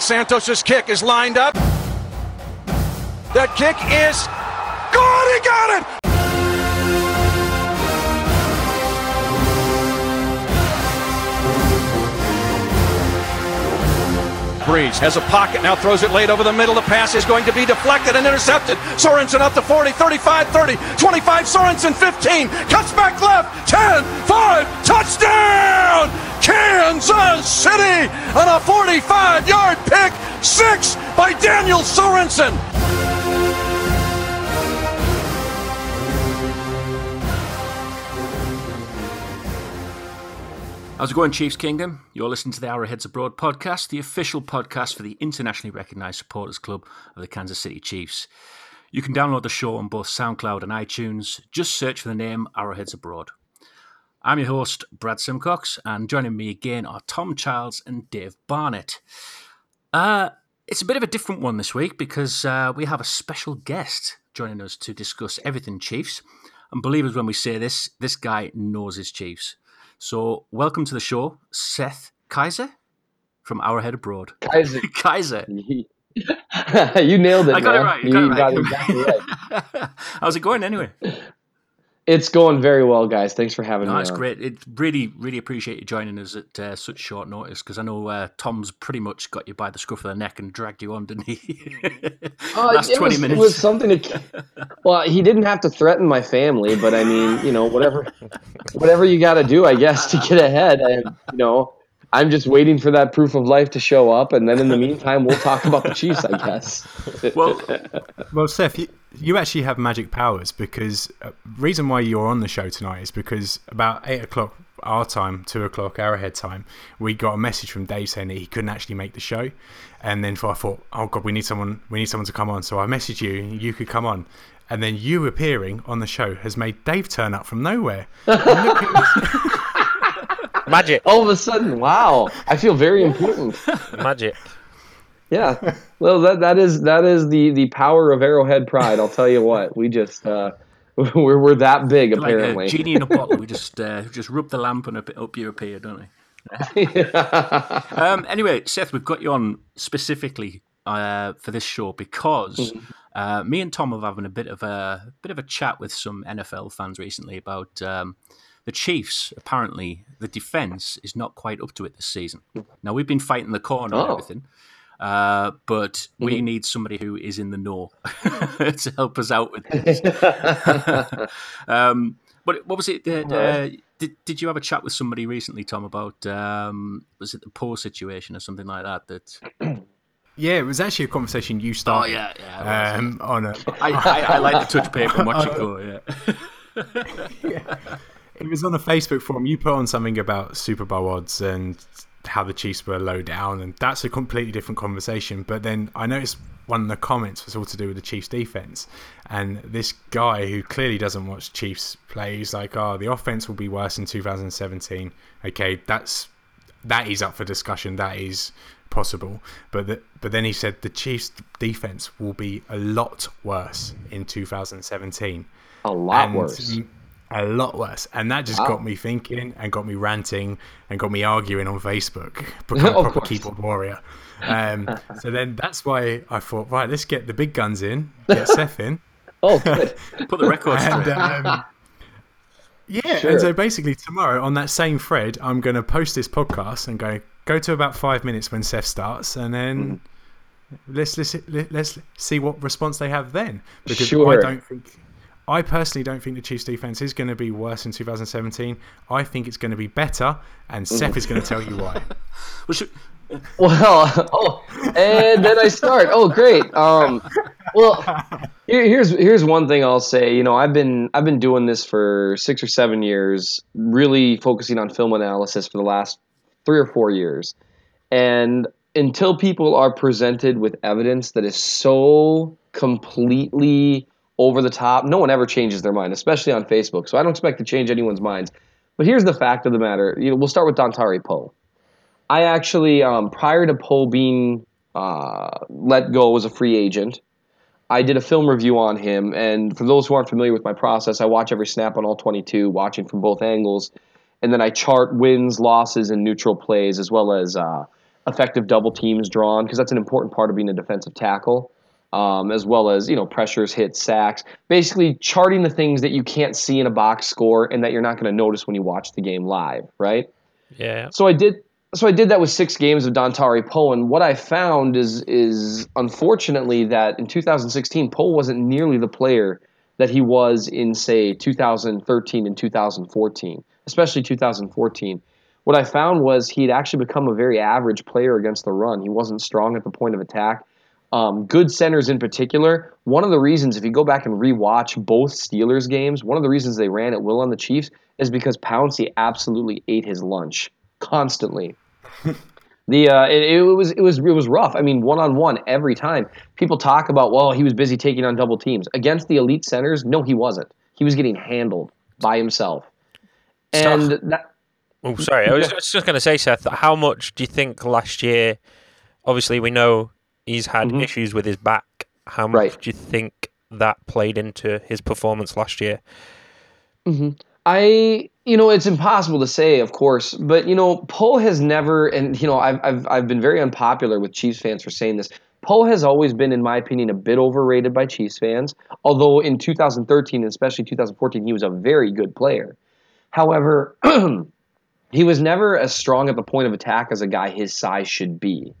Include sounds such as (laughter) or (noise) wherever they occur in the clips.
Santos's kick is lined up. That kick is good. He got it. Brees has a pocket, now throws it late over the middle. The pass is going to be deflected and intercepted. Sorensen up to 40, 35, 30, 25, Sorensen 15, cuts back left, 10, 5, touchdown! Kansas City on a 45 yard pick, six by Daniel Sorensen. How's it going, Chiefs Kingdom? You're listening to the Arrowheads Abroad podcast, the official podcast for the internationally recognised supporters club of the Kansas City Chiefs. You can download the show on both SoundCloud and iTunes. Just search for the name Arrowheads Abroad. I'm your host, Brad Simcox, and joining me again are Tom Childs and Dave Barnett. Uh, it's a bit of a different one this week because uh, we have a special guest joining us to discuss everything Chiefs. And believe us when we say this, this guy knows his Chiefs. So, welcome to the show, Seth Keysor from Our Head Abroad. Keysor. (laughs) Keysor. (laughs) you nailed it. I got it right. Got it got right. it exactly right. (laughs) How's it going anyway? It's going very well, guys. Thanks for having No, me. it's great. It really, really appreciate you joining us at uh, such short notice because I know uh, Tom's pretty much got you by the scruff of the neck and dragged you on, didn't he? (laughs) Uh, Last it twenty was, minutes. It was something to. Well, he didn't have to threaten my family, but I mean, you know, whatever, whatever you got to do, I guess, to get ahead. And you know, I'm just waiting for that proof of life to show up, and then in the (laughs) meantime, we'll talk about the Chiefs, I guess. (laughs) well, Well, Seth, you, you actually have magic powers because uh, reason why you're on the show tonight is because about eight o'clock our time, two o'clock Arrowhead time, we got a message from Dave saying that he couldn't actually make the show, and then I thought, oh god, we need someone, we need someone to come on. So I messaged you, you could come on, and then you appearing on the show has made Dave turn up from nowhere. (laughs) And look at- Magic, All of a sudden, wow, I feel very important. (laughs) magic. Yeah. Well, that that is that is the the power of Arrowhead Pride. I'll tell you what. We just uh, (laughs) we're we're that big like apparently. a genie in a bottle, we (laughs) just uh, just rub the lamp and up, up you appear, don't we? Um, anyway, Seth, we've got you on specifically uh, for this show because uh, me and Tom have having a bit of a bit of a chat with some NFL fans recently about um, the Chiefs. Apparently, the defense is not quite up to it this season. Now we've been fighting the corner and Oh. everything. Uh, but we need somebody who is in the know (laughs) to help us out with this. (laughs) um, but what was it? That, uh, did Did you have a chat with somebody recently, Tom, about um, was it the poor situation or something like that? That (clears throat) yeah, it was actually a conversation you started. oh started. yeah, yeah. Um, on a, I, I, I like to touch paper and watch it go. Yeah. (laughs) It was on a Facebook forum. You put on something about Super Bowl odds and how the Chiefs were low down, and that's a completely different conversation. But then I noticed one of the comments was all to do with the Chiefs defense, and this guy who clearly doesn't watch Chiefs plays like, "Oh, the offense will be worse in 2017." Okay, that's that is up for discussion. That is possible, but the, but then he said the Chiefs defense will be a lot worse in 2017 A lot and worse. M- A lot worse. And that just Wow. got me thinking and got me ranting and got me arguing on Facebook. (laughs) (laughs) Become a proper keyboard warrior. Um, so then that's why I thought, right, let's get the big guns in, get (laughs) Seth in. Oh, good. Put the record And um, yeah, Sure. and so basically tomorrow on that same thread, I'm going to post this podcast and go go to about five minutes when Seth starts, and then Mm-hmm. let's listen, let- let's see what response they have then. Because I don't think, I personally don't think the Chiefs defense is going to be worse in 2017. I think it's going to be better, and Seth is going to tell you why. (laughs) Well, should- (laughs) Well, oh, and then I start. Oh, great. Um, well, here, here's here's one thing I'll say. You know, I've been I've been doing this for six or seven years, really focusing on film analysis for the last three or four years, and until people are presented with evidence that is so completely over the top, no one ever changes their mind, especially on Facebook. So I don't expect to change anyone's minds. But here's the fact of the matter. You know, we'll start with Dontari Poe. I actually, um, prior to Poe being uh, let go as a free agent, I did a film review on him. And for those who aren't familiar with my process, I watch every snap on all 22, watching from both angles. And then I chart wins, losses, and neutral plays, as well as uh, effective double teams drawn because that's an important part of being a defensive tackle, um, as well as you know pressures, hits, sacks. Basically, charting the things that you can't see in a box score and that you're not going to notice when you watch the game live, right? Yeah. So I did. So I did that with six games of Dontari Poe, and what I found is is unfortunately that in 2016 Poe wasn't nearly the player that he was in say 2013 and 2014, especially 2014. What I found was he'd actually become a very average player against the run. He wasn't strong at the point of attack. Um, good centers in particular. One of the reasons, if you go back and rewatch both Steelers games, one of the reasons they ran at will on the Chiefs is because Pouncey absolutely ate his lunch constantly. (laughs) the uh, it, it was it was it was rough. I mean, one on one every time. People talk about well, he was busy taking on double teams against the elite centers. No, he wasn't. He was getting handled by himself. And that, Oh, sorry. I was (laughs) just going to say, Seth, how much do you think last year? Obviously, we know he's had Mhm. issues with his back. How much Right. do you think that played into his performance last year? I, you know, it's impossible to say, of course, but you know, Poe has never, and you know, I've, I've, I've been very unpopular with Chiefs fans for saying this. Poe has always been, in my opinion, a bit overrated by Chiefs fans. Although in 2013 and especially 2014, he was a very good player. However, (clears throat) he was never as strong at the point of attack as a guy his size should be.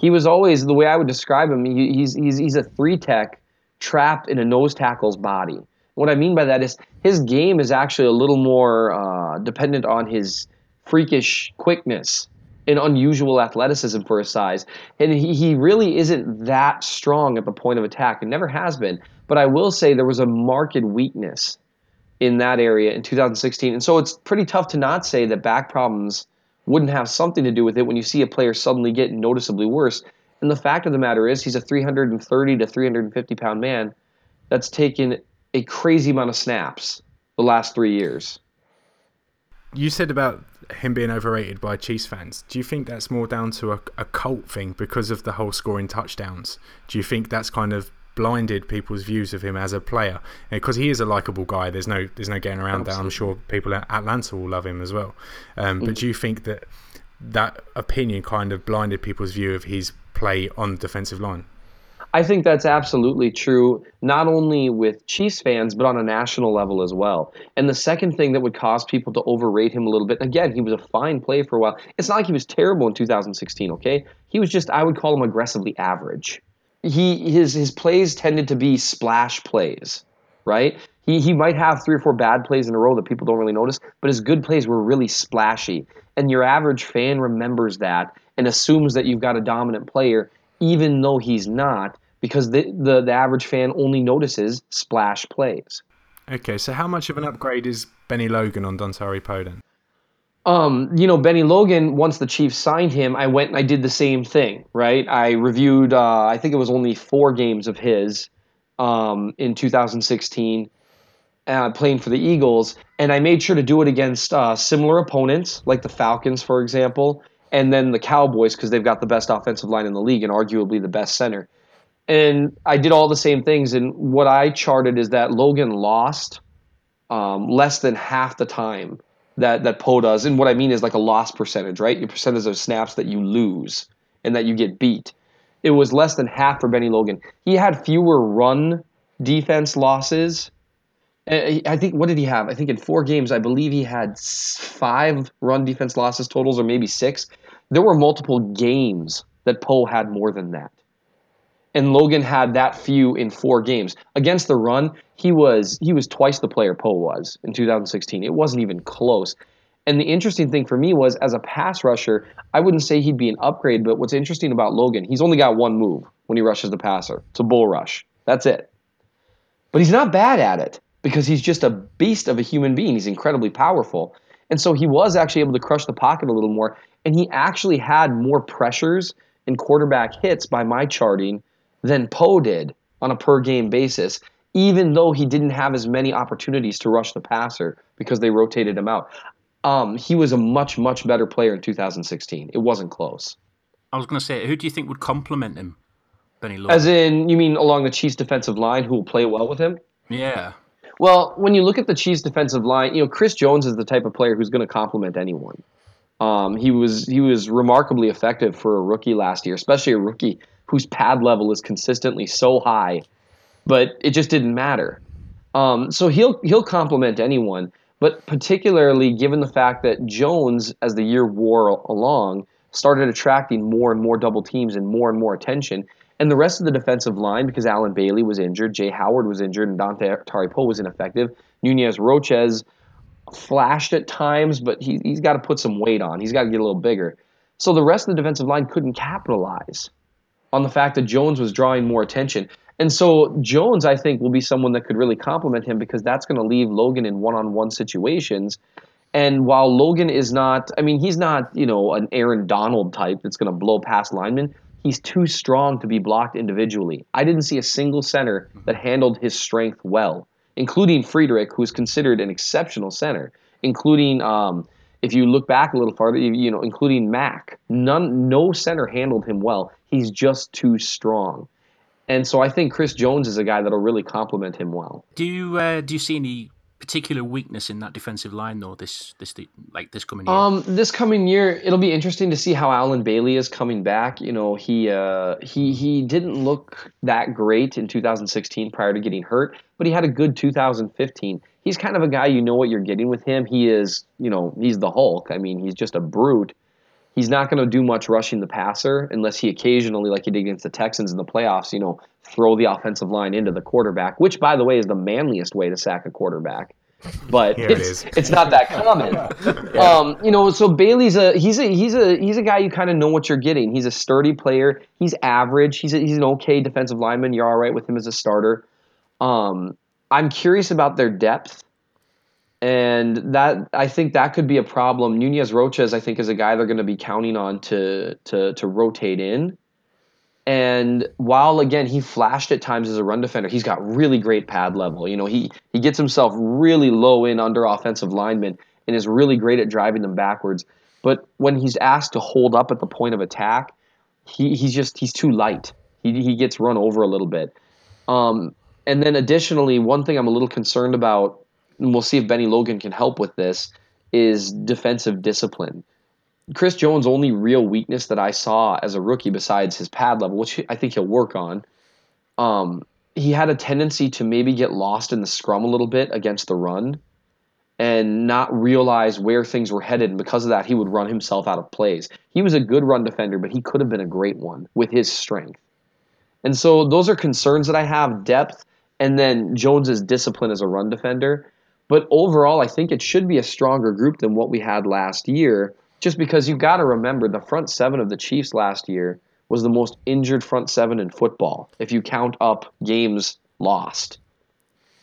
He was always the way I would describe him. He, he's he's he's a three tech trapped in a nose tackle's body. What I mean by that is his game is actually a little more uh, dependent on his freakish quickness and unusual athleticism for his size. And he, he really isn't that strong at the point of attack and never has been. But I will say there was a marked weakness in that area in 2016. And so it's pretty tough to not say that back problems wouldn't have something to do with it when you see a player suddenly get noticeably worse. And the fact of the matter is, he's a 330 to 350 pound man that's taken a crazy amount of snaps the last three years. You said about him being overrated by Chiefs fans. Do you think that's more down to a, a cult thing because of the whole scoring touchdowns? Do you think that's kind of blinded people's views of him as a player? Because he is a likable guy. There's no there's no getting around that. I'm sure people at Atlanta will love him as well. Um, But do you think that that opinion kind of blinded people's view of his play on the defensive line? I think that's absolutely true, not only with Chiefs fans, but on a national level as well. And the second thing that would cause people to overrate him a little bit, again, he was a fine play for a while. It's not like he was terrible in 2016, okay? He was just, I would call him aggressively average. He his his plays tended to be splash plays, right? He he might have three or four bad plays in a row that people don't really notice, but his good plays were really splashy. And your average fan remembers that and assumes that you've got a dominant player, even though he's not, because the the, the average fan only notices splash plays. Okay, so how much of an upgrade is Bennie Logan on Dontari Poe then? Um, you know, Bennie Logan, once the Chiefs signed him, I went and I did the same thing, right? I reviewed, uh, I think it was only four games of his um, in 2016, uh, playing for the Eagles, and I made sure to do it against uh, similar opponents, like the Falcons, for example, and then the Cowboys, because they've got the best offensive line in the league and arguably the best center. And I did all the same things, and what I charted is that Logan lost um, less than half the time that that Poe does. And what I mean is like a loss percentage, right? Your percentage of snaps that you lose and that you get beat. It was less than half for Bennie Logan. He had fewer run defense losses. I think what did he have? I think in four games, I believe he had five run defense losses totals, or maybe six. There were multiple games that Poe had more than that and Logan had that few in four games against the run. He was he was twice the player Poe was in 2016. It wasn't even close. And the interesting thing for me was, as a pass rusher, I wouldn't say he'd be an upgrade. But what's interesting about Logan, he's only got one move when he rushes the passer. It's a bull rush. That's it. But he's not bad at it because he's just a beast of a human being. He's incredibly powerful. And so he was actually able to crush the pocket a little more. And he actually had more pressures and quarterback hits by my charting than Poe did on a per game basis, even though he didn't have as many opportunities to rush the passer because they rotated him out. Um, he was a much, much better player in 2016. It wasn't close. I was going to say, who do you think would complement him, Bennie Logan? As in, you mean along the Chiefs defensive line who will play well with him? yeah. Well, when you look at the Chiefs defensive line, you know, Chris Jones is the type of player who's going to complement anyone. Um, he was he was remarkably effective for a rookie last year, especially a rookie whose pad level is consistently so high, but it just didn't matter. Um, so he'll he'll complement anyone, but particularly given the fact that Jones, as the year wore along, started attracting more and more double teams and more and more attention. And the rest of the defensive line, because Allen Bailey was injured, Jaye Howard was injured, and Dontari Poe was ineffective. Nunez Roches flashed at times, but he, he's got to put some weight on. He's got to get a little bigger. So the rest of the defensive line couldn't capitalize on the fact that Jones was drawing more attention. And so Jones, I think, will be someone that could really complement him because that's going to leave Logan in one-on-one situations. And while Logan is not, I mean, he's not, you know, an Aaron Donald type that's going to blow past linemen. He's too strong to be blocked individually. I didn't see a single center that handled his strength well, including Frederick, who is considered an exceptional center, including um, if you look back a little farther, you know, including Mack, None, no center handled him well. He's just too strong. And so I think Chris Jones is a guy that'll really complement him well. Do you uh, do you see any particular weakness in that defensive line though this this like this coming year? Um, this coming year, it'll be interesting to see how Allen Bailey is coming back. You know, he uh, he he didn't look that great in 2016 prior to getting hurt, but he had a good 2015. He's kind of a guy you know what you're getting with him. He is, you know, he's the Hulk. I mean, he's just a brute he's not going to do much rushing the passer unless he occasionally, like he did against the Texans in the playoffs, you know, throw the offensive line into the quarterback, which, by the way, is the manliest way to sack a quarterback. But yeah, it's, it it's not that (laughs) common. yeah. um, you know, so Bailey's a he's a he's a he's a guy you kind of know what you're getting. He's a sturdy player. He's average. He's a, he's an okay defensive lineman. You're all right with him as a starter. Um, I'm curious about their depth and that I think that could be a problem. Nunez Roches, I think, is a guy they're going to be counting on to to to rotate in. And while again he flashed at times as a run defender, he's got really great pad level. You know, he he gets himself really low in under offensive linemen and is really great at driving them backwards. But when he's asked to hold up at the point of attack, he, he's just he's too light. He he gets run over a little bit. Um, and then additionally, one thing I'm a little concerned about and we'll see if Bennie Logan can help with this, is defensive discipline. Chris Jones' only real weakness that I saw as a rookie, besides his pad level, which I think he'll work on, um, he had a tendency to maybe get lost in the scrum a little bit against the run and not realize where things were headed. And because of that, he would run himself out of plays. He was a good run defender, but he could have been a great one with his strength. And so those are concerns that I have depth and then Jones's discipline as a run defender. But overall, I think it should be a stronger group than what we had last year, just because you've got to remember the front seven of the Chiefs last year was the most injured front seven in football, if you count up games lost.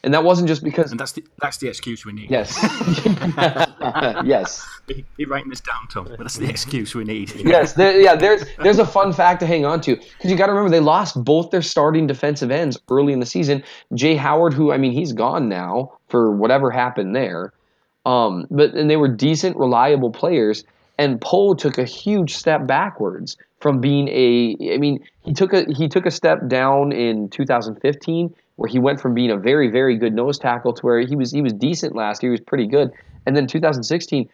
And that wasn't just because. And that's the that's the excuse we need. Yes. (laughs) yes. Be, be, writing this down, Tom. But that's the excuse we need. yes. There, yeah. There's there's a fun fact to hang on to because you got to remember they lost both their starting defensive ends early in the season. Jaye Howard, who I mean, he's gone now for whatever happened there. Um, but and they were decent, reliable players. And Poe took a huge step backwards from being a. I mean, he took a he took a step down in 2015 where he went from being a very very good nose tackle to where he was he was decent last year. He was pretty good, and then 2016,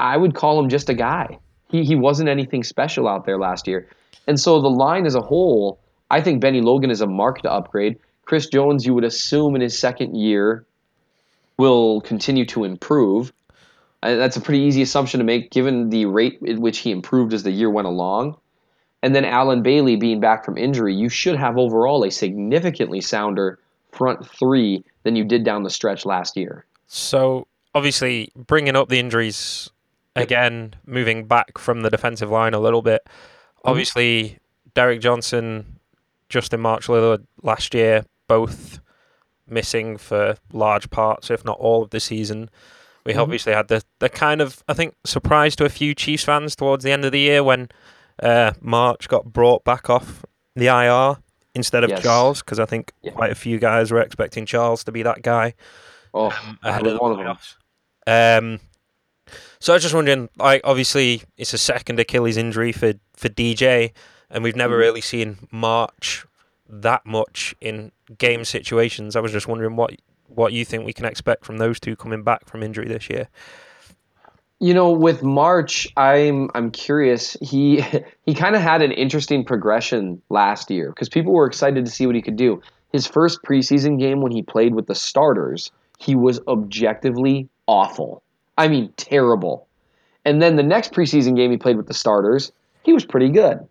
I would call him just a guy. He he wasn't anything special out there last year, and so the line as a whole, I think Bennie Logan is a marked upgrade. Chris Jones, you would assume in his second year, will continue to improve. And that's a pretty easy assumption to make given the rate at which he improved as the year went along and then Allen Bailey being back from injury, you should have overall a significantly sounder front three than you did down the stretch last year. So, obviously, bringing up the injuries again, moving back from the defensive line a little bit. Mm-hmm. Obviously, Derrick Johnson, Justin March last year, both missing for large parts, if not all of the season. We mm-hmm. obviously had the, the kind of, I think, surprise to a few Chiefs fans towards the end of the year when uh, March got brought back off the IR instead of yes. Charles because I think yeah. quite a few guys were expecting Charles to be that guy. Oh, um, ahead of one playoffs. Um, so I was just wondering, like, obviously it's a second Achilles injury for for DJ, and we've never mm. really seen March that much in game situations. I was just wondering what what you think we can expect from those two coming back from injury this year. You know, with March, I'm I'm curious. He (laughs) he kind of had an interesting progression last year because people were excited to see what he could do. His first preseason game when he played with the starters, he was objectively awful. I mean, terrible. And then the next preseason game he played with the starters, he was pretty good.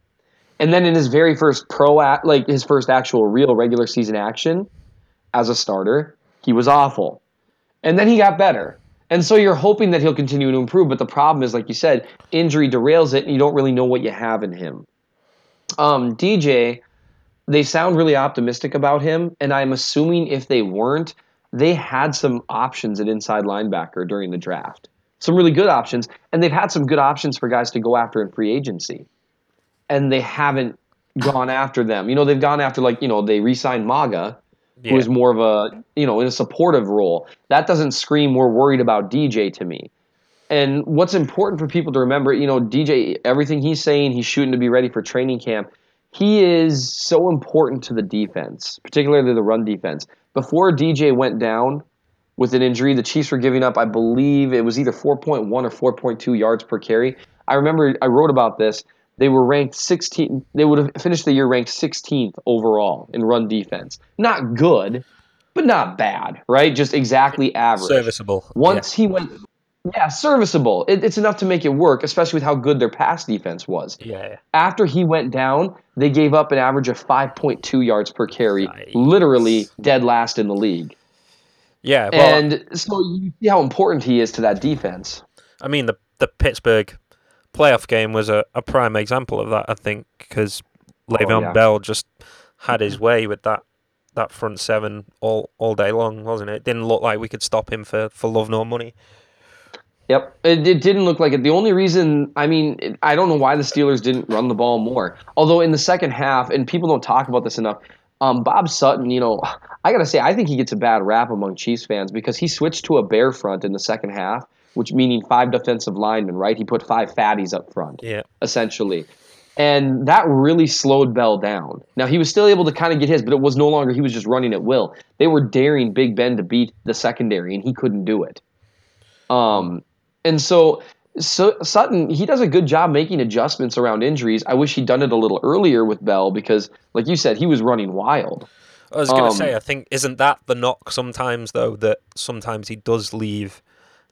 And then in his very first pro, like his first actual real regular season action as a starter, he was awful. And then he got better. And so you're hoping that he'll continue to improve, but the problem is, like you said, injury derails it, and you don't really know what you have in him. Um, DJ, they sound really optimistic about him, and I'm assuming if they weren't, they had some options at inside linebacker during the draft. Some really good options, and they've had some good options for guys to go after in free agency. And they haven't gone after them. You know, they've gone after, like, you know, they re signed Mauga, Yeah. who is more of a you know in a supportive role. That doesn't scream we're worried about DJ to me. And what's important for people to remember, you know, DJ, everything he's saying, he's shooting to be ready for training camp. He is so important to the defense, particularly the run defense. Before DJ went down with an injury, the Chiefs were giving up, I believe it was either 4.1 or 4.2 yards per carry. I remember I wrote about this. They were ranked 16. They would have finished the year ranked 16th overall in run defense. Not good, but not bad, right? Just exactly average. Serviceable. Once he went, yeah, serviceable. It, it's enough to make it work, especially with how good their pass defense was. Yeah. yeah. After he went down, they gave up an average of 5.2 yards per carry, Yikes. literally dead last in the league. Yeah. Well, and so you see how important he is to that defense. I mean, the the Pittsburgh playoff game was a, a prime example of that. I think because Le'Veon Oh, yeah. Bell just had his (laughs) way with that that front seven all all day long, wasn't it? It didn't look like we could stop him for for love nor money. Yep, it, it didn't look like it. The only reason, I mean, it, I don't know why the Steelers didn't run the ball more. Although in the second half, and people don't talk about this enough, um, Bob Sutton, you know, I gotta say, I think he gets a bad rap among Chiefs fans because he switched to a bear front in the second half, which meaning five defensive linemen, right? He put five fatties up front Yeah. essentially. And that really slowed Bell down. Now he was still able to kind of get his, but it was no longer he was just running at will. They were daring Big Ben to beat the secondary, and he couldn't do it. Um, and so, so Sutton he does a good job making adjustments around injuries. I wish he'd done it a little earlier with Bell because, like you said, he was running wild. I was going to Um, say, I think isn't that the knock sometimes though that sometimes he does leave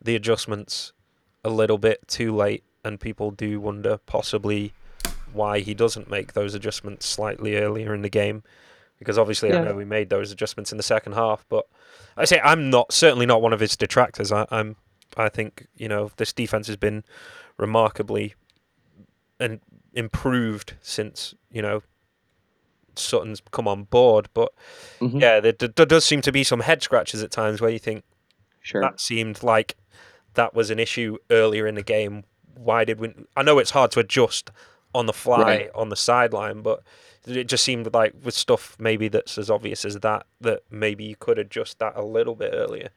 the adjustments a little bit too late, and people do wonder possibly why he doesn't make those adjustments slightly earlier in the game. Because obviously, I know we made those adjustments in the second half, but I say I'm not certainly not one of his detractors. I, I'm I think you know this defense has been remarkably and improved since you know Sutton's come on board. But Mhm. yeah, there, there does seem to be some head scratches at times where you think Sure. that seemed like that was an issue earlier in the game. Why did we? I know it's hard to adjust on the fly Right. on the sideline, but it just seemed like with stuff maybe that's as obvious as that that maybe you could adjust that a little bit earlier.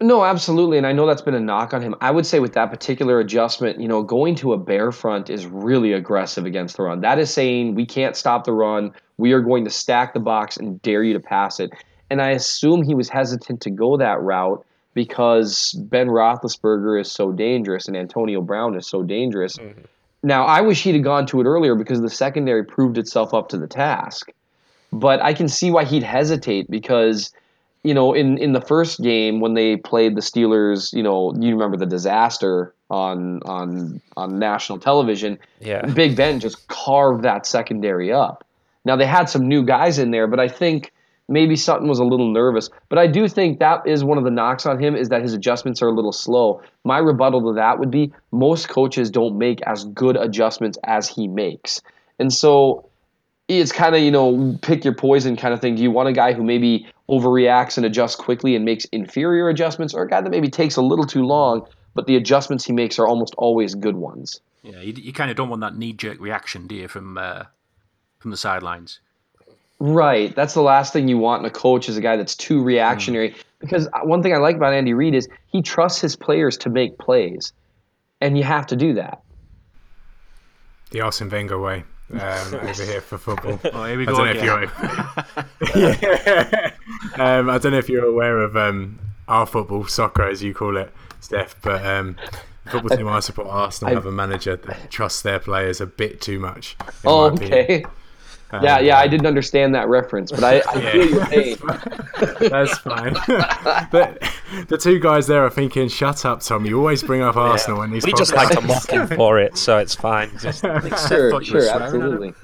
No, absolutely, and I know that's been a knock on him. I would say with that particular adjustment, you know, going to a bear front is really aggressive against the run. That is saying we can't stop the run. We are going to stack the box and dare you to pass it. And I assume he was hesitant to go that route because Ben Roethlisberger is so dangerous and Antonio Brown is so dangerous. Mm-hmm. Now, I wish he'd have gone to it earlier because the secondary proved itself up to the task. But I can see why he'd hesitate because you know, in, in the first game when they played the Steelers, you know, you remember the disaster on on on national television. Yeah. Big Ben just carved that secondary up. Now they had some new guys in there, but I think maybe Sutton was a little nervous. But I do think that is one of the knocks on him is that his adjustments are a little slow. My rebuttal to that would be most coaches don't make as good adjustments as he makes. And so it's kind of you know pick your poison kind of thing. Do you want a guy who maybe overreacts and adjusts quickly and makes inferior adjustments, or a guy that maybe takes a little too long, but the adjustments he makes are almost always good ones? Yeah, you, you kind of don't want that knee jerk reaction, do you, from uh, from the sidelines? Right. That's the last thing you want in a coach is a guy that's too reactionary. Because uh, one thing I like about Andy Reid is he trusts his players to make plays, and you have to do that. The Arsene Wenger way um, (laughs) over here for football. Oh, here we I go don't know if you're. (laughs) yeah. um, I don't know if you're aware of um, our football, soccer as you call it, Steph. But um, football team I support, Arsenal, have a manager that trusts their players a bit too much. in Oh, my opinion. Okay. Yeah, yeah, I didn't understand that reference, but I, I (laughs) feel your pain. That's fine. (laughs) but the two guys there are thinking, "Shut up, Tom! You always bring up Arsenal in these We just podcasts." like to (laughs) mock him for it, so it's fine. Just Sure, thought you were sure, swearing at absolutely.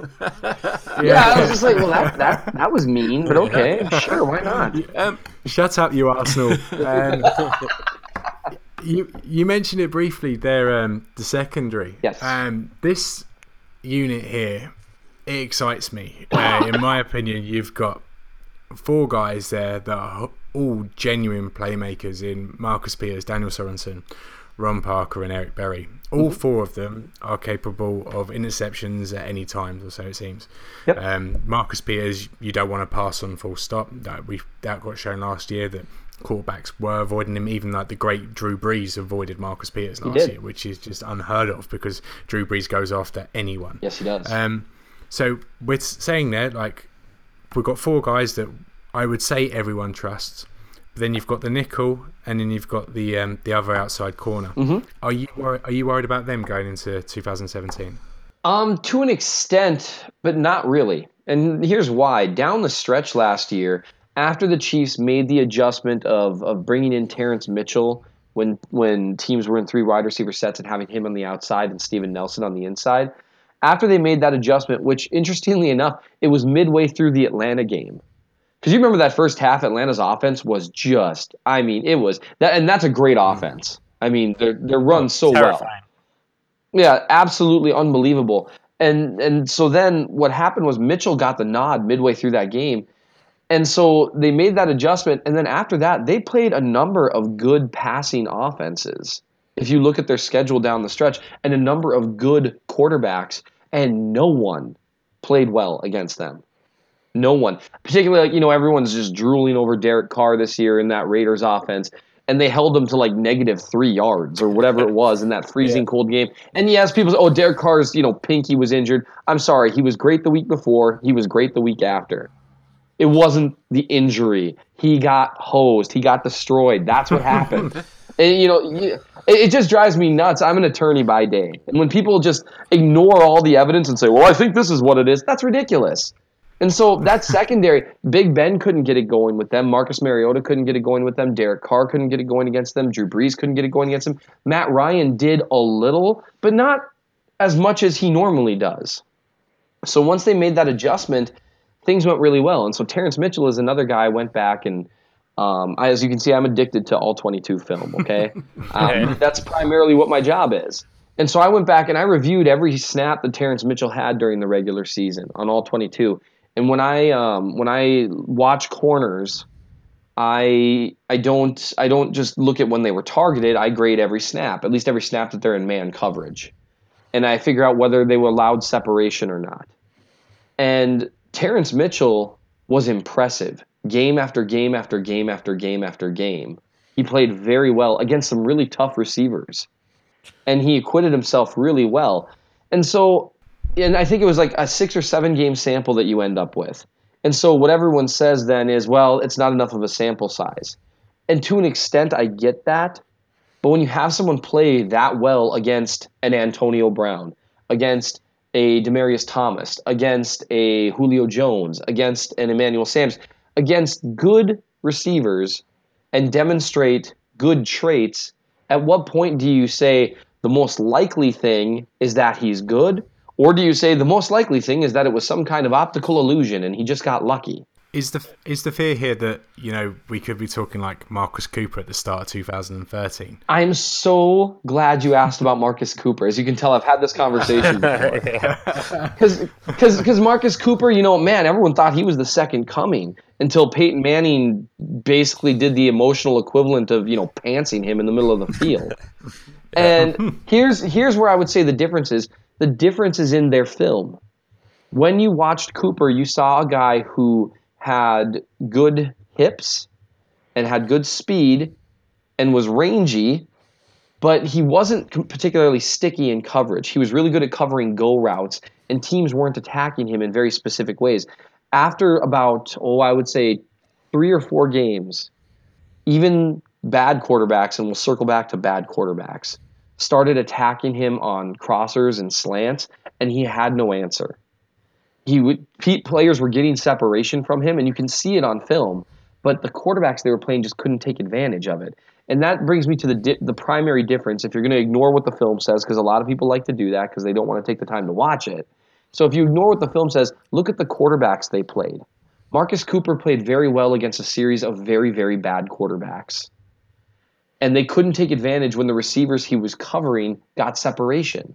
Yeah, I was just like, well, that that that was mean, but okay, sure, why not? Um, Shut up, you Arsenal. Um, you you mentioned it briefly there, um, the secondary. Yes. Um, this unit here, it excites me. Uh, in my opinion, you've got four guys there that are all genuine playmakers in Marcus Peters, Daniel Sorensen, Ron Parker, and Eric Berry. All four of them are capable of interceptions at any time, or so it seems. Yep. Um, Marcus Peters, you don't want to pass on full stop. That we that got shown last year that quarterbacks were avoiding him. Even like the great Drew Brees avoided Marcus Peters last year, which is just unheard of because Drew Brees goes after anyone. Yes, he does. Um, so we're saying there, like, we've got four guys that I would say everyone trusts. But Then you've got the nickel, and then you've got the um, the other outside corner. Mm-hmm. Are you are you worried about them going into 2017? Um, to an extent, but not really. And here's why. Down the stretch last year, after the Chiefs made the adjustment of of bringing in Terrence Mitchell when when teams were in three wide receiver sets and having him on the outside and Steven Nelson on the inside, after they made that adjustment, which interestingly enough, it was midway through the Atlanta game. Because you remember that first half, Atlanta's offense was just, I mean, it was that, and that's a great mm-hmm. offense. I mean, they're they're run so well. terrifying. Yeah, absolutely unbelievable. And and so then what happened was Mitchell got the nod midway through that game. And so they made that adjustment and then after that they played a number of good passing offenses. If you look at their schedule down the stretch and a number of good quarterbacks and no one played well against them. No one. Particularly like, you know, everyone's just drooling over Derek Carr this year in that Raiders offense and they held them to like negative three yards or whatever it was in that (laughs) freezing cold game. And yes, people say, "Oh, Derek Carr's you know pinky was injured." I'm sorry, he was great the week before. He was great the week after. It wasn't the injury. He got hosed. He got destroyed. That's what happened. (laughs) and you know, it, it just drives me nuts. I'm an attorney by day, and when people just ignore all the evidence and say, "Well, I think this is what it is," that's ridiculous. And so that's (laughs) secondary, Big Ben couldn't get it going with them. Marcus Mariota couldn't get it going with them. Derek Carr couldn't get it going against them. Drew Brees couldn't get it going against them. Matt Ryan did a little, but not as much as he normally does. So once they made that adjustment, things went really well. And so Terrence Mitchell is another guy I went back and um, I, as you can see, I'm addicted to all 22 film. Okay, (laughs) um, that's primarily what my job is. And so I went back and I reviewed every snap that Terrence Mitchell had during the regular season on all 22. And when I um, when I watch corners, I I don't I don't just look at when they were targeted. I grade every snap, at least every snap that they're in man coverage, and I figure out whether they were allowed separation or not. And Terrence Mitchell was impressive game after game after game after game after game. He played very well against some really tough receivers, and he acquitted himself really well. And so, and I think it was like a six or seven game sample that you end up with. And so, what everyone says then is, well, it's not enough of a sample size. And to an extent, I get that. But when you have someone play that well against an Antonio Brown, against a Demaryius Thomas, against a Julio Jones, against an Emmanuel Sams, against good receivers and demonstrate good traits, at what point do you say the most likely thing is that he's good? Or do you say the most likely thing is that it was some kind of optical illusion and he just got lucky? Is the is the fear here that you know we could be talking like Marcus Cooper at the start of 2013? I'm so glad you asked about Marcus Cooper. As you can tell, I've had this conversation (laughs) before. (laughs) Because Marcus Cooper, you know, man, everyone thought he was the second coming until Peyton Manning basically did the emotional equivalent of, you know, pantsing him in the middle of the field. (laughs) and here's here's where I would say the difference is. The difference is in their film. When you watched Cooper, you saw a guy who had good hips and had good speed and was rangy, but he wasn't particularly sticky in coverage. He was really good at covering go routes, and teams weren't attacking him in very specific ways. After about, oh, I would say three or four games, even bad quarterbacks, and we'll circle back to bad quarterbacks, started attacking him on crossers and slants, and he had no answer. He would Pete players were getting separation from him, and you can see it on film. But the quarterbacks they were playing just couldn't take advantage of it, and that brings me to the di- the primary difference. If you're going to ignore what the film says, because a lot of people like to do that because they don't want to take the time to watch it. So if you ignore what the film says, look at the quarterbacks they played. Marcus Cooper played very well against a series of very very bad quarterbacks and they couldn't take advantage when the receivers he was covering got separation.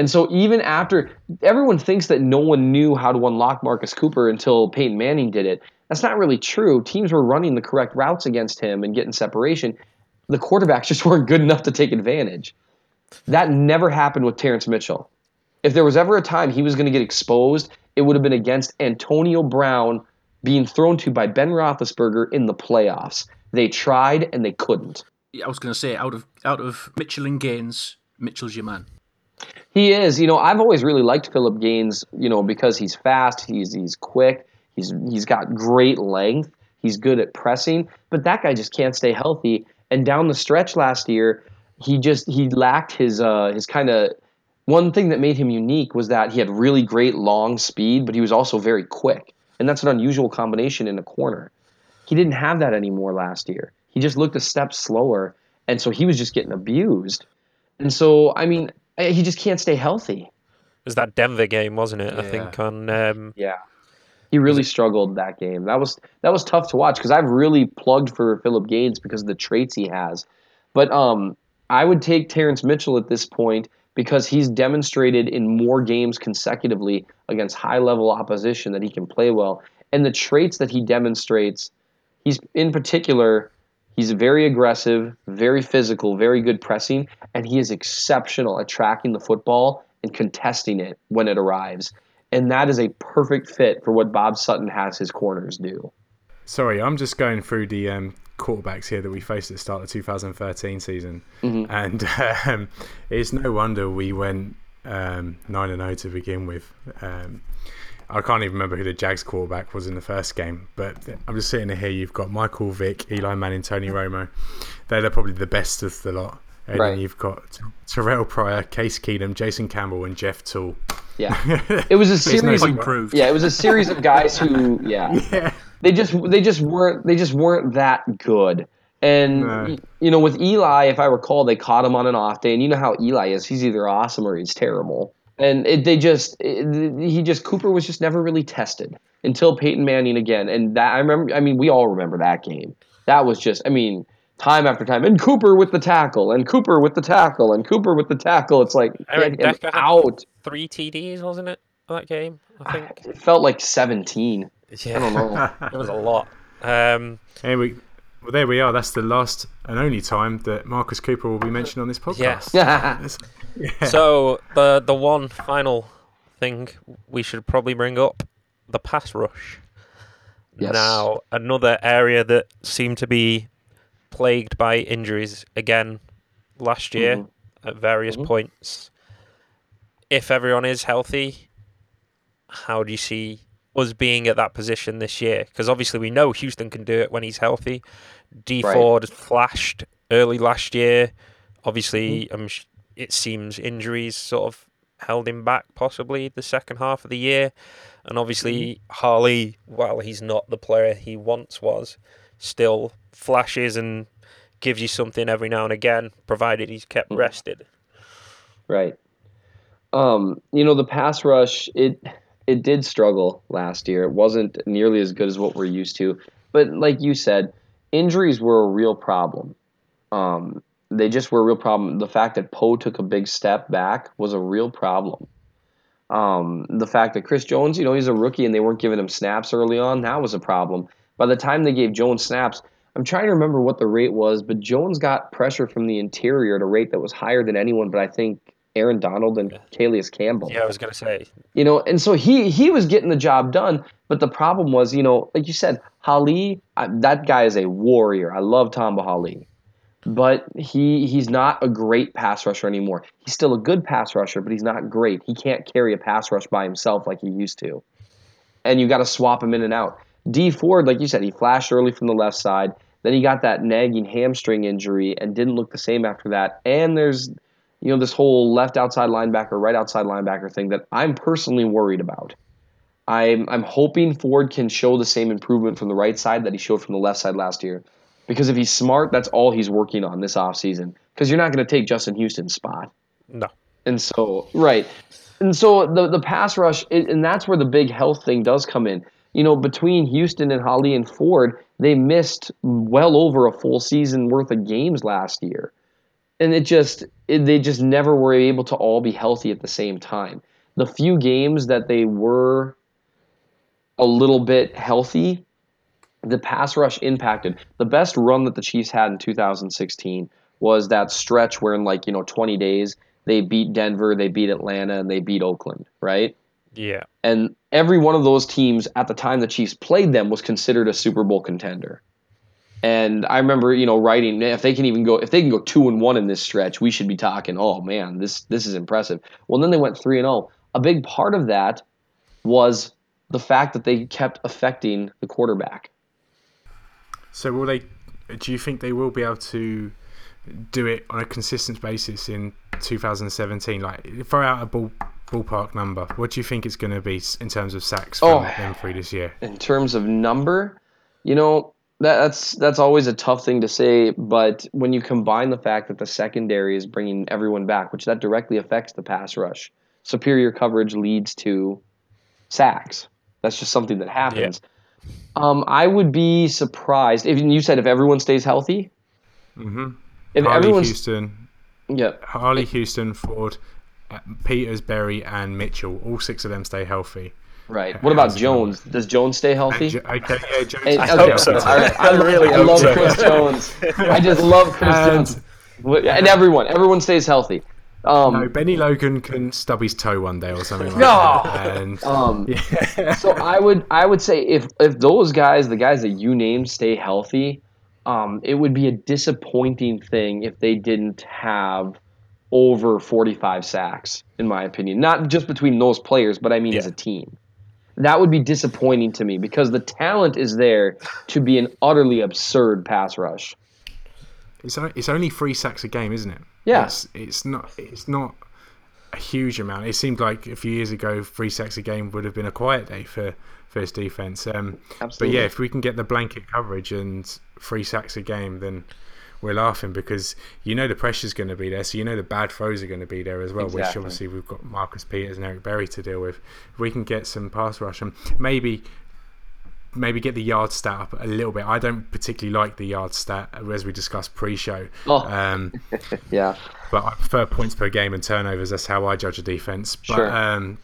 And so even after everyone thinks that no one knew how to unlock Marcus Cooper until Peyton Manning did it. That's not really true. Teams were running the correct routes against him and getting separation. The quarterbacks (laughs) just weren't good enough to take advantage. That never happened with Terrence Mitchell. If there was ever a time he was going to get exposed, it would have been against Antonio Brown being thrown to by Ben Roethlisberger in the playoffs. They tried and they couldn't. I was going to say, out of out of Mitchell and Gaines, Mitchell's your man. He is. You know, I've always really liked Philip Gaines. You know, because he's fast, he's he's quick, he's he's got great length, he's good at pressing. But that guy just can't stay healthy. And down the stretch last year, he just he lacked his uh his kind of one thing that made him unique was that he had really great long speed, but he was also very quick, and that's an unusual combination in a corner. He didn't have that anymore last year. He just looked a step slower, and so he was just getting abused. And so, I mean, he just can't stay healthy. It was that Denver game, wasn't it? I think on um, Yeah, he really struggled that game. That was that was tough to watch because I've really plugged for Philip Gaines because of the traits he has. But um, I would take Terrence Mitchell at this point because he's demonstrated in more games consecutively against high level opposition that he can play well, and the traits that he demonstrates He's in particular, he's very aggressive, very physical, very good pressing, and he is exceptional at tracking the football and contesting it when it arrives. And that is a perfect fit for what Bob Sutton has his corners do. Sorry, I'm just going through the um, quarterbacks here that we faced at the start of the 2013 season, Mm-hmm. and um, it's no wonder we went um, nine and zero to begin with. Um, I can't even remember who the Jags quarterback was in the first game, but I'm just sitting here. You've got Michael Vick, Eli Manning, Tony Romo. They're probably the best of the lot. And Right. then you've got Terrell Pryor, Case Keenum, Jason Campbell, and Jeff Tuel. Yeah, (laughs) it was a series. Point Of, yeah, it was a series of guys who, yeah, (laughs) Yeah. they just they just weren't they just weren't that good. And No. you know, with Eli, if I recall, they caught him on an off day, and you know how Eli is. He's either awesome or he's terrible. And it, they just it, he just Cooper was just never really tested until Peyton Manning again. And that I remember. I mean, we all remember that game. That was just. I mean. Time after time, and Cooper with the tackle, and Cooper with the tackle, and Cooper with the tackle. It's like Eric him Decker out. three TDs, wasn't it? That game, I think. It felt like seventeen. Yeah, I don't know. (laughs) it was a lot. Um, Anyway, well, there we are. That's the last and only time that Marcus Cooper will be mentioned on this podcast. (laughs) Yes. So the the one final thing we should probably bring up the pass rush. Yes. Now another area that seemed to be plagued by injuries again last year Mhm. at various Mhm. points. If everyone is healthy, how do you see us being at that position this year? Because obviously we know Houston can do it when he's healthy. D Right. Ford flashed early last year. Obviously, Mm-hmm. It seems injuries sort of held him back possibly the second half of the year. And obviously, Mm-hmm. Hali, while he's not the player he once was, still flashes and gives you something every now and again, provided he's kept Mhm. rested. Right. Um, you know, the pass rush, it it did struggle last year. It wasn't nearly as good as what we're used to. But like you said, injuries were a real problem. Um, they just were a real problem. The fact that Poe took a big step back was a real problem. Um, the fact that Chris Jones, you know, he's a rookie and they weren't giving him snaps early on, that was a problem. By the time they gave Jones snaps, I'm trying to remember what the rate was, but Jones got pressure from the interior at a rate that was higher than anyone, but I think Aaron Donald and Calais Campbell. Yeah, I was going to say, You know, and so he he was getting the job done, but the problem was, you know, like you said, Hali, I, that guy is a warrior. I love Tamba Hali. But he he's not a great pass rusher anymore. He's still a good pass rusher, but he's not great. He can't carry a pass rush by himself like he used to. And you got to swap him in and out. Dee Ford, like you said, he flashed early from the left side. Then he got that nagging hamstring injury and didn't look the same after that. And there's, you know, this whole left outside linebacker, right outside linebacker thing that I'm personally worried about. I'm I'm hoping Ford can show the same improvement from the right side that he showed from the left side last year. Because if he's smart, that's all he's working on this offseason. Because you're not going to take Justin Houston's spot. No. And so, right. And so the the pass rush, and that's where the big health thing does come in. You know, between Houston and Hali and Ford, they missed well over a full season worth of games last year. And it just, it, they just never were able to all be healthy at the same time. The few games that they were a little bit healthy, the pass rush impacted. The best run that the Chiefs had in 2016 was that stretch where in like, you know, 20 days they beat Denver, they beat Atlanta, and they beat Oakland, right? Yeah. And every one of those teams at the time the Chiefs played them was considered a Super Bowl contender. And I remember, you know, writing, if they can even go, if they can go two and one in this stretch, we should be talking. Oh man, this this is impressive. Well, then they went three and zero. A big part of that was the fact that they kept affecting the quarterback. So will they? Do you think they will be able to do it on a consistent basis in 2017? Like throw out a ball ballpark number. What do you think it's going to be in terms of sacks from Oh. them three this year? in terms of number, you know, that, that's that's always a tough thing to say. But when you combine the fact that the secondary is bringing everyone back, which that directly affects the pass rush, superior coverage leads to sacks. That's just something that happens. Um, I would be surprised if you said if everyone stays healthy. Mm-hmm. If Hali Houston, yeah, Hali Houston, Ford, uh, Peters, Berry, and Mitchell. All six of them stay healthy. right. What about How's it going? Jones? Does Jones stay healthy? Jo- okay, yeah, Jones And- okay, so. too. all right. I, really I hope love so. Chris Jones. I just love Chris And- Jones. And everyone, everyone stays healthy. Um, No, Bennie Logan can stub his toe one day or something like (laughs) No! that. And (laughs) Um, (laughs) so I would I would say if if those guys, the guys that you named, stay healthy, um, it would be a disappointing thing if they didn't have over 45 sacks, in my opinion. Not just between those players, but I mean as a team. That would be disappointing to me because the talent is there to be an utterly absurd pass rush. it's it's only three sacks a game, isn't it? Yeah. It's, it's not it's not a huge amount. It seemed like a few years ago, three sacks a game would have been a quiet day for for his defense. Um, but yeah, if we can get the blanket coverage and three sacks a game, then we're laughing because you know the pressure's going to be there. So you know the bad throws are going to be there as well. Which obviously we've got Marcus Peters and Eric Berry to deal with. If we can get some pass rush and maybe maybe get the yard stat up a little bit. I don't particularly like the yard stat as we discussed pre-show. Oh. Um, (laughs) Yeah. but I prefer points per game and turnovers. That's how I judge a defense. But Sure. um,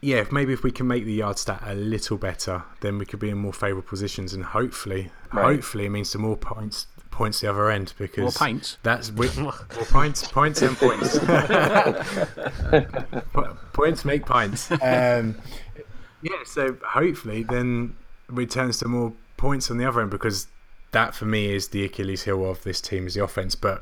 yeah, if maybe if we can make the yard stat a little better, then we could be in more favourable positions, and hopefully, Right. hopefully, it means some more points points the other end because More pints. That's (laughs) we, more points, points and points. (laughs) Points make pints. Um, yeah, so hopefully then returns to more points on the other end because that for me is the Achilles heel of this team is the offense. But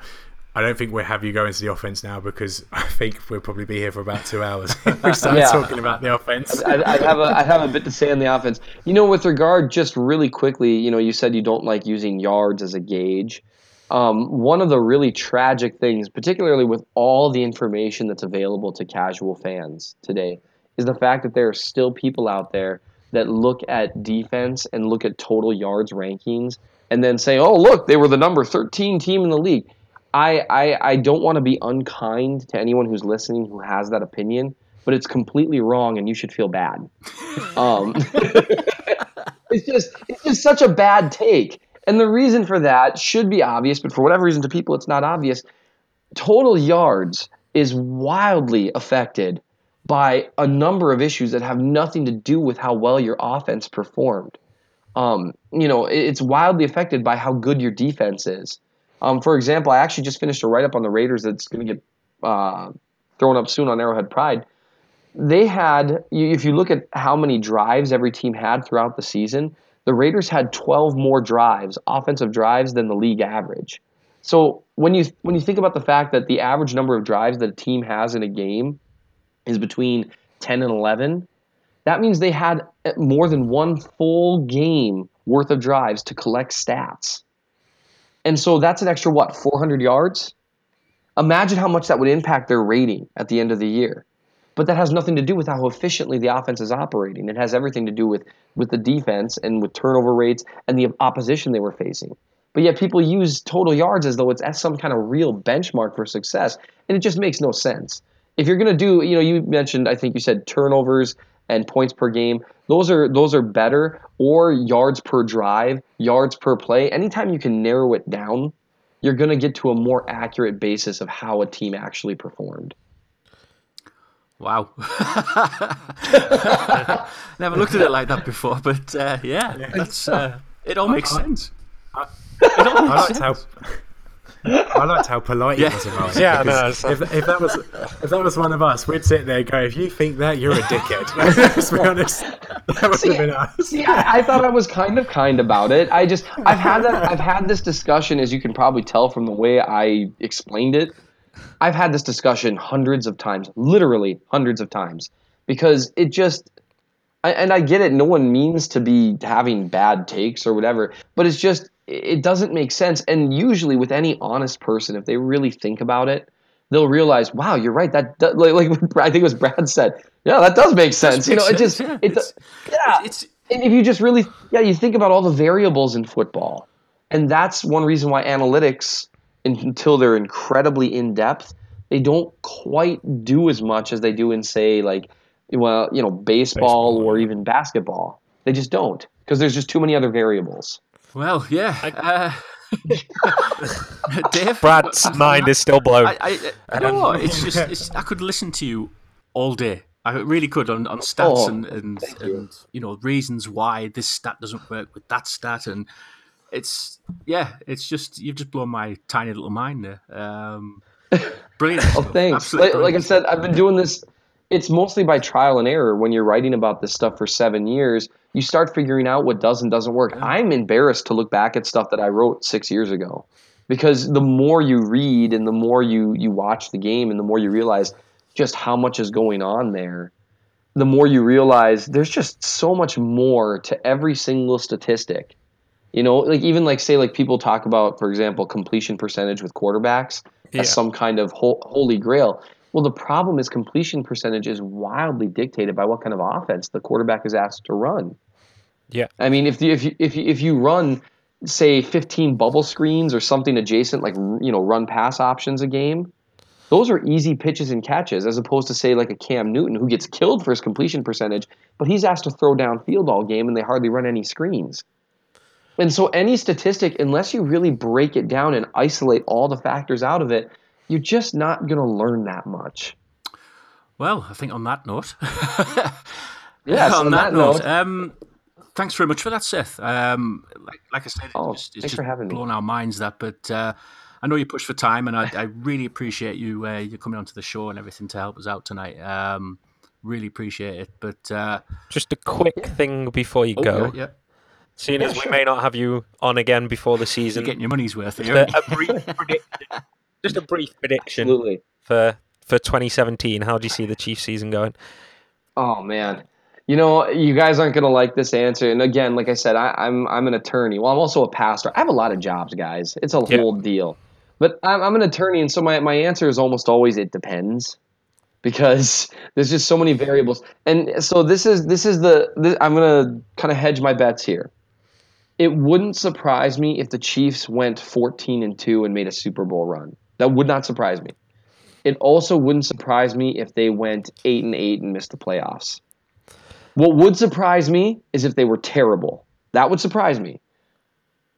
I don't think we'll have you go into the offense now because I think we'll probably be here for about two hours. if (laughs) we start Yeah. talking about the offense. I, I have a I have a bit to say on the offense. You know, with regard, just really quickly, you know, you said you don't like using yards as a gauge. Um, one of the really tragic things, particularly with all the information that's available to casual fans today, is the fact that there are still people out there that look at defense and look at total yards rankings and then say, "Oh, look, they were the number 13 team in the league." I, I, I don't want to be unkind to anyone who's listening who has that opinion, but it's completely wrong and you should feel bad. Um, (laughs) it's just it's just such a bad take. And the reason for that should be obvious, but for whatever reason to people it's not obvious. Total yards is wildly affected by a number of issues that have nothing to do with how well your offense performed. Um, you know, it's wildly affected by how good your defense is. Um, for example, I actually just finished a write up on the Raiders that's going to get uh, thrown up soon on Arrowhead Pride. They had, if you look at how many drives every team had throughout the season, the Raiders had 12 more drives, offensive drives, than the league average. So when you when you think about the fact that the average number of drives that a team has in a game is between 10 and 11, that means they had more than one full game worth of drives to collect stats. And so that's an extra what, 400 yards? Imagine how much that would impact their rating at the end of the year. But that has nothing to do with how efficiently the offense is operating. It has everything to do with with the defense and with turnover rates and the opposition they were facing. But yet people use total yards as though it's as some kind of real benchmark for success, and it just makes no sense. If you're going to do, you know, you mentioned I think you said turnovers and points per game. Those are those are better or yards per drive, yards per play. Anytime you can narrow it down, you're going to get to a more accurate basis of how a team actually performed. Wow. (laughs) Never looked at it like that before, but uh, yeah, that's uh, it all makes sense. It all makes sense. How. I liked how polite Yeah. he was about it. Yeah, no, it's- if, if that was if that was one of us, we'd sit there and go, "If you think that, you're a dickhead." (laughs) Let's be honest. That would have been us. See, I, I thought I was kind of kind about it. I just I've had that I've had this discussion, as you can probably tell from the way I explained it. I've had this discussion hundreds of times, literally hundreds of times, because it just I, and I get it. No one means to be having bad takes or whatever, but it's just it doesn't make sense. And usually, with any honest person, if they really think about it, they'll realize, wow, you're right. That like, like I think it was Brad said. Yeah, that does make sense. you know, it just sense, (laughs) yeah. it, It's- yeah. It's And if you just really, yeah, you think about all the variables in football, and that's one reason why analytics, until they're incredibly in depth, they don't quite do as much as they do in, say, like, well, you know, baseball, Baseball, or even basketball. They just don't because there's just too many other variables. Well, yeah. Uh, (laughs) Dave, Brad's I- mind is still blown. I, I, I don't know. It's just it's, I could listen to you all day. I really could on, on stats Oh, and and, you. and you know reasons why this stat doesn't work with that stat and it's yeah it's just you've just blown my tiny little mind there. Um, brilliant. (laughs) Oh, thanks. Absolutely Like, like I said, I've been doing this. It's mostly by trial and error. When you're writing about this stuff for seven years, you start figuring out what does and doesn't work. I'm embarrassed to look back at stuff that I wrote six years ago, because the more you read and the more you you watch the game and the more you realize just how much is going on there, the more you realize there's just so much more to every single statistic. You know, like even like say like people talk about, for example, completion percentage with quarterbacks Yeah. as some kind of ho- holy grail. Well, the problem is completion percentage is wildly dictated by what kind of offense the quarterback is asked to run. Yeah. I mean, if you, if you, if you, if you run say 15 bubble screens or something adjacent like you know run pass options a game, those are easy pitches and catches as opposed to say like a Cam Newton who gets killed for his completion percentage, but he's asked to throw downfield all game and they hardly run any screens. And so any statistic, unless you really break it down and isolate all the factors out of it, you're just not going to learn that much. Well, I think on that note. (laughs) Yes, (laughs) on, on that, that note, note- um, thanks very much for that, Seth. Um, like, like I said, Oh, it's, just- it's thanks just for having me. blown our minds that, but uh, I know you pushed for time, and I, I really appreciate you uh, you coming onto the show and everything to help us out tonight. Um, really appreciate it. But uh, Just a quick thing before you oh, go. yeah, yeah, Seeing as we may not have you on again before the you're season, getting your money's worth a, here. a brief prediction. Just a brief prediction Absolutely. for for 2017. How do you see the Chiefs season going? Oh man, you know you guys aren't gonna like this answer. And again, like I said, I, I'm I'm an attorney. Well, I'm also a pastor. I have a lot of jobs, guys. It's a Yeah. whole deal. But I'm, I'm an attorney, and so my, my answer is almost always it depends, because (laughs) there's just so many variables. And so this is this is the this, I'm gonna kind of hedge my bets here. It wouldn't surprise me if the Chiefs went 14 and two and made a Super Bowl run. That would not surprise me. It also wouldn't surprise me if they went eight and eight and missed the playoffs. What would surprise me is if they were terrible. That would surprise me.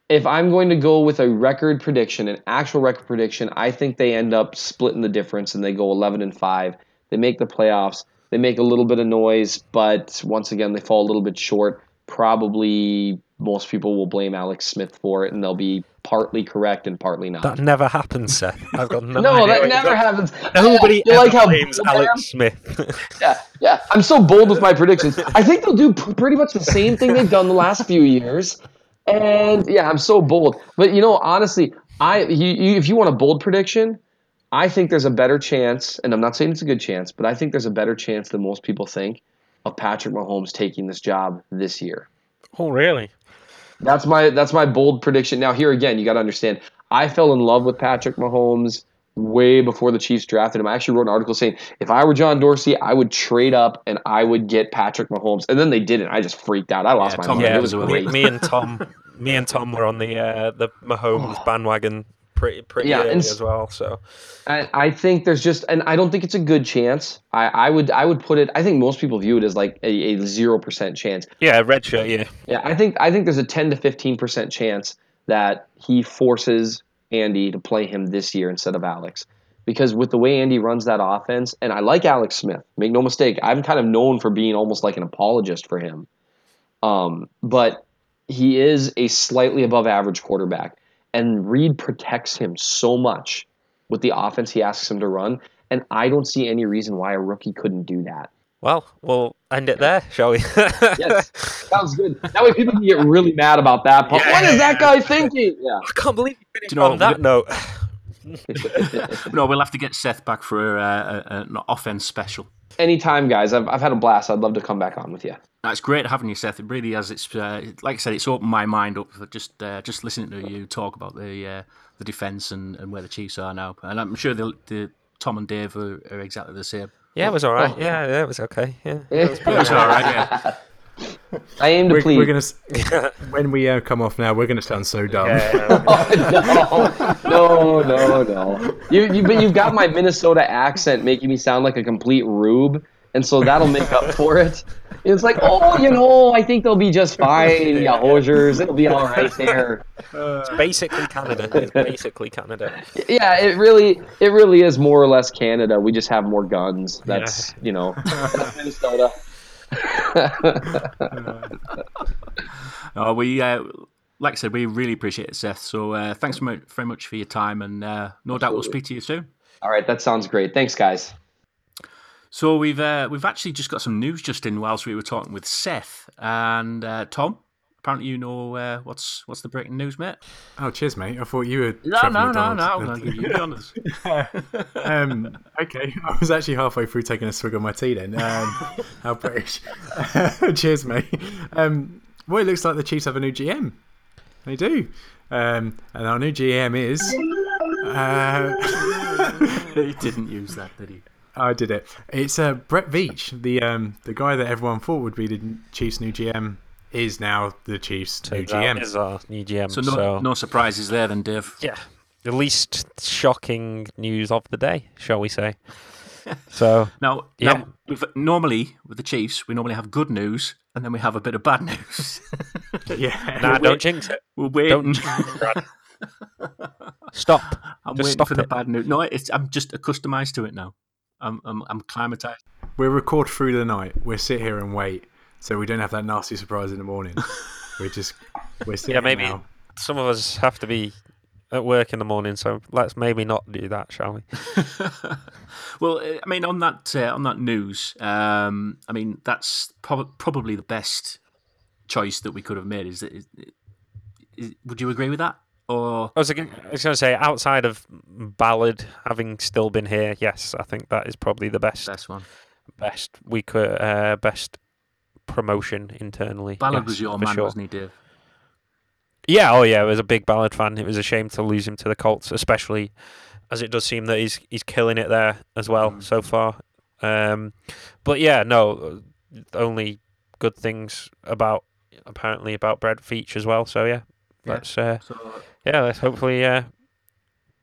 If I'm going to go with a record prediction, an actual record prediction, I think they end up splitting the difference and they go 11 and 5. They make the playoffs. They make a little bit of noise, but once again, they fall a little bit short. Probably most people will blame Alex Smith for it, and they'll be partly correct and partly not. That never happens, Seth. I've got no, (laughs) no, idea that never you're happens. Nobody You ever like how blames bold I am? Alex Smith. (laughs) Yeah, yeah. I'm so bold with my predictions. I think they'll do p- pretty much the same thing they've done the last few years. And yeah, I'm so bold. But you know, honestly, I you, you, if you want a bold prediction, I think there's a better chance, and I'm not saying it's a good chance, but I think there's a better chance than most people think of Patrick Mahomes taking this job this year. oh, really? That's my that's my bold prediction. Now here again, you got to understand. I fell in love with Patrick Mahomes way before the Chiefs drafted him. I actually wrote an article saying if I were John Dorsey, I would trade up and I would get Patrick Mahomes. And then they didn't. I just freaked out. I lost Yeah, my Tom mind. Yeah, it was great. me, me and Tom, me and Tom were on the uh, the Mahomes (sighs) bandwagon pretty pretty Yeah, and- as well. So I, I think there's just, and I don't think it's a good chance. I, I would, I would put it. I think most people view it as like a zero percent chance. yeah, red shirt. Yeah, Yeah, I think, I think there's a ten to fifteen percent chance that he forces Andy to play him this year instead of Alex, because with the way Andy runs that offense, and I like Alex Smith. Make no mistake, I'm kind of known for being almost like an apologist for him. Um, but he is a slightly above average quarterback, and Reid protects him so much with the offense he asks him to run. And I don't see any reason why a rookie couldn't do that. well, we'll end it there, shall we? (laughs) Yes, sounds good. That way people can get really mad about that. But Yeah, what is that guy thinking? Yeah. I can't believe you finished you know on that we- note. (laughs) No, we'll have to get Seth back for uh, a, a, an offense special. Anytime, guys. I've, I've had a blast. I'd love to come back on with you. That's great having you, Seth. It really has. It's uh, like I said, it's opened my mind up for just uh, just listening to you talk about the uh, the defense and, and where the Chiefs are now. And I'm sure the, the Tom and Dave are, are exactly the same. Yeah, it was all right. Oh. Yeah, yeah, it was okay. Yeah. (laughs) It was all right. Yeah. (laughs) I aim to We're, please. we're gonna (laughs) when we uh, come off now, we're gonna sound so dumb. no, no, no, no. You, you, but you've got my Minnesota accent making me sound like a complete rube, and so that'll make up for it. It's like, oh, you know, I think they'll be just fine, yeah, Hosiers. It'll be all right there. It's basically Canada. It's (laughs) basically Canada. Yeah, it really, it really is more or less Canada. We just have more guns. That's you know, (laughs) that's Minnesota. (laughs) Oh, we uh, like I said, we really appreciate it, Seth. So uh, thanks very much, very much for your time, and uh, no doubt we'll speak to you soon. All right, that sounds great. Thanks, guys. So we've uh, we've actually just got some news just in whilst we were talking with Seth and uh, Tom. Apparently, you know uh, what's what's the breaking news, mate? Oh, cheers, mate. I thought you were. No, no, no, no. I'm to give you the honours. (laughs) um, okay, I was actually halfway through taking a swig of my tea then. Um, (laughs) how British. (laughs) Cheers, mate. Um, well, it looks like the Chiefs have a new GM. They do. Um, and our new GM is. Uh, he didn't use that, did he? I did it. It's uh, Brett Veach, the um, the guy that everyone thought would be the Chiefs' new GM, is now the Chiefs' new Turns GM. Is our new GM. So So, no, no surprises there, then, Dave. yeah, the least shocking news of the day, shall we say? (laughs) So Now, Yeah. now we've, normally with the Chiefs, we normally have good news and then we have a bit of bad news. (laughs) (laughs) Yeah. nah, wait- don't jinx it. We're waiting. Don't jinx it, Brad. Stop. I'm Just waiting stop for the bad news. No, it's, I'm just accustomed to it now. I'm I'm, I'm climatized. we record through the night. We sit here and wait, so we don't have that nasty surprise in the morning. (laughs) we just we're sitting Yeah, maybe now. some of us have to be at work in the morning, so let's maybe not do that, shall we? (laughs) well, uh, I mean, on that uh, on that news, um, I mean that's prob- probably the best choice that we could have made. Is, is, is would you agree with that? Or I was, going to say, outside of Ballard having still been here, yes, I think that is probably the best, best one? best we could, uh, best promotion internally. Ballard yes, was your man, sure. wasn't he, Dave? Yeah, oh yeah, I was a big Ballard fan. It was a shame to lose him to the Colts, especially as it does seem that he's he's killing it there as well Mm. so far. Um, but yeah, no, only good things about apparently about Brad Veach as well. So yeah, Yeah. let's uh, So yeah, let's hopefully uh,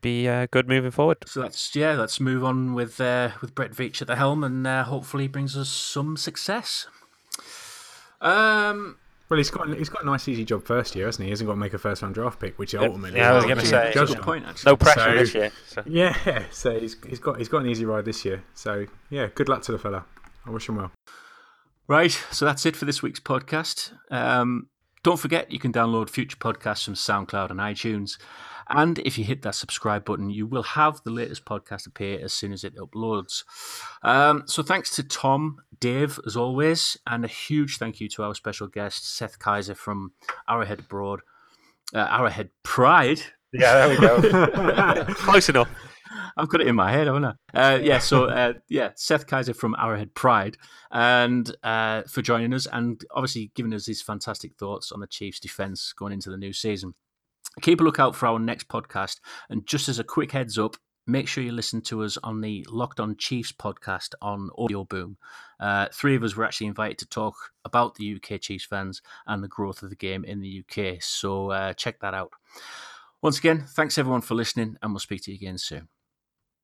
be uh, good moving forward. So let's yeah, let's move on with uh, with Brett Veach at the helm, and uh, hopefully brings us some success. Um, Well, he's got he's got a nice easy job first year, hasn't he? He hasn't got to make a first round draft pick, which ultimately. yeah, I was is gonna the say, judgment. good point. Actually. No pressure So- this year. So. Yeah, so he's he's got he's got an easy ride this year. So yeah, good luck to the fella. I wish him well. Right, so that's it for this week's podcast. Um, don't forget, you can download future podcasts from SoundCloud and iTunes. And if you hit that subscribe button, you will have the latest podcast appear as soon as it uploads. Um, so thanks to Tom, Dave, as always, and a huge thank you to our special guest, Seth Keysor from Arrowhead Abroad, uh, Arrowhead Pride. Yeah, there we go. (laughs) Close enough. (laughs) I've got it in my head, haven't I? Uh, yeah, so (laughs) uh, yeah, Seth Keysor from Arrowhead Pride, and uh, for joining us and obviously giving us his fantastic thoughts on the Chiefs' defense going into the new season. Keep a lookout for our next podcast. And just as a quick heads up, make sure you listen to us on the Locked On Chiefs podcast on Audio Boom. Uh, three of us were actually invited to talk about the UK Chiefs fans and the growth of the game in the UK. So uh, check that out. Once again, thanks everyone for listening, and we'll speak to you again soon.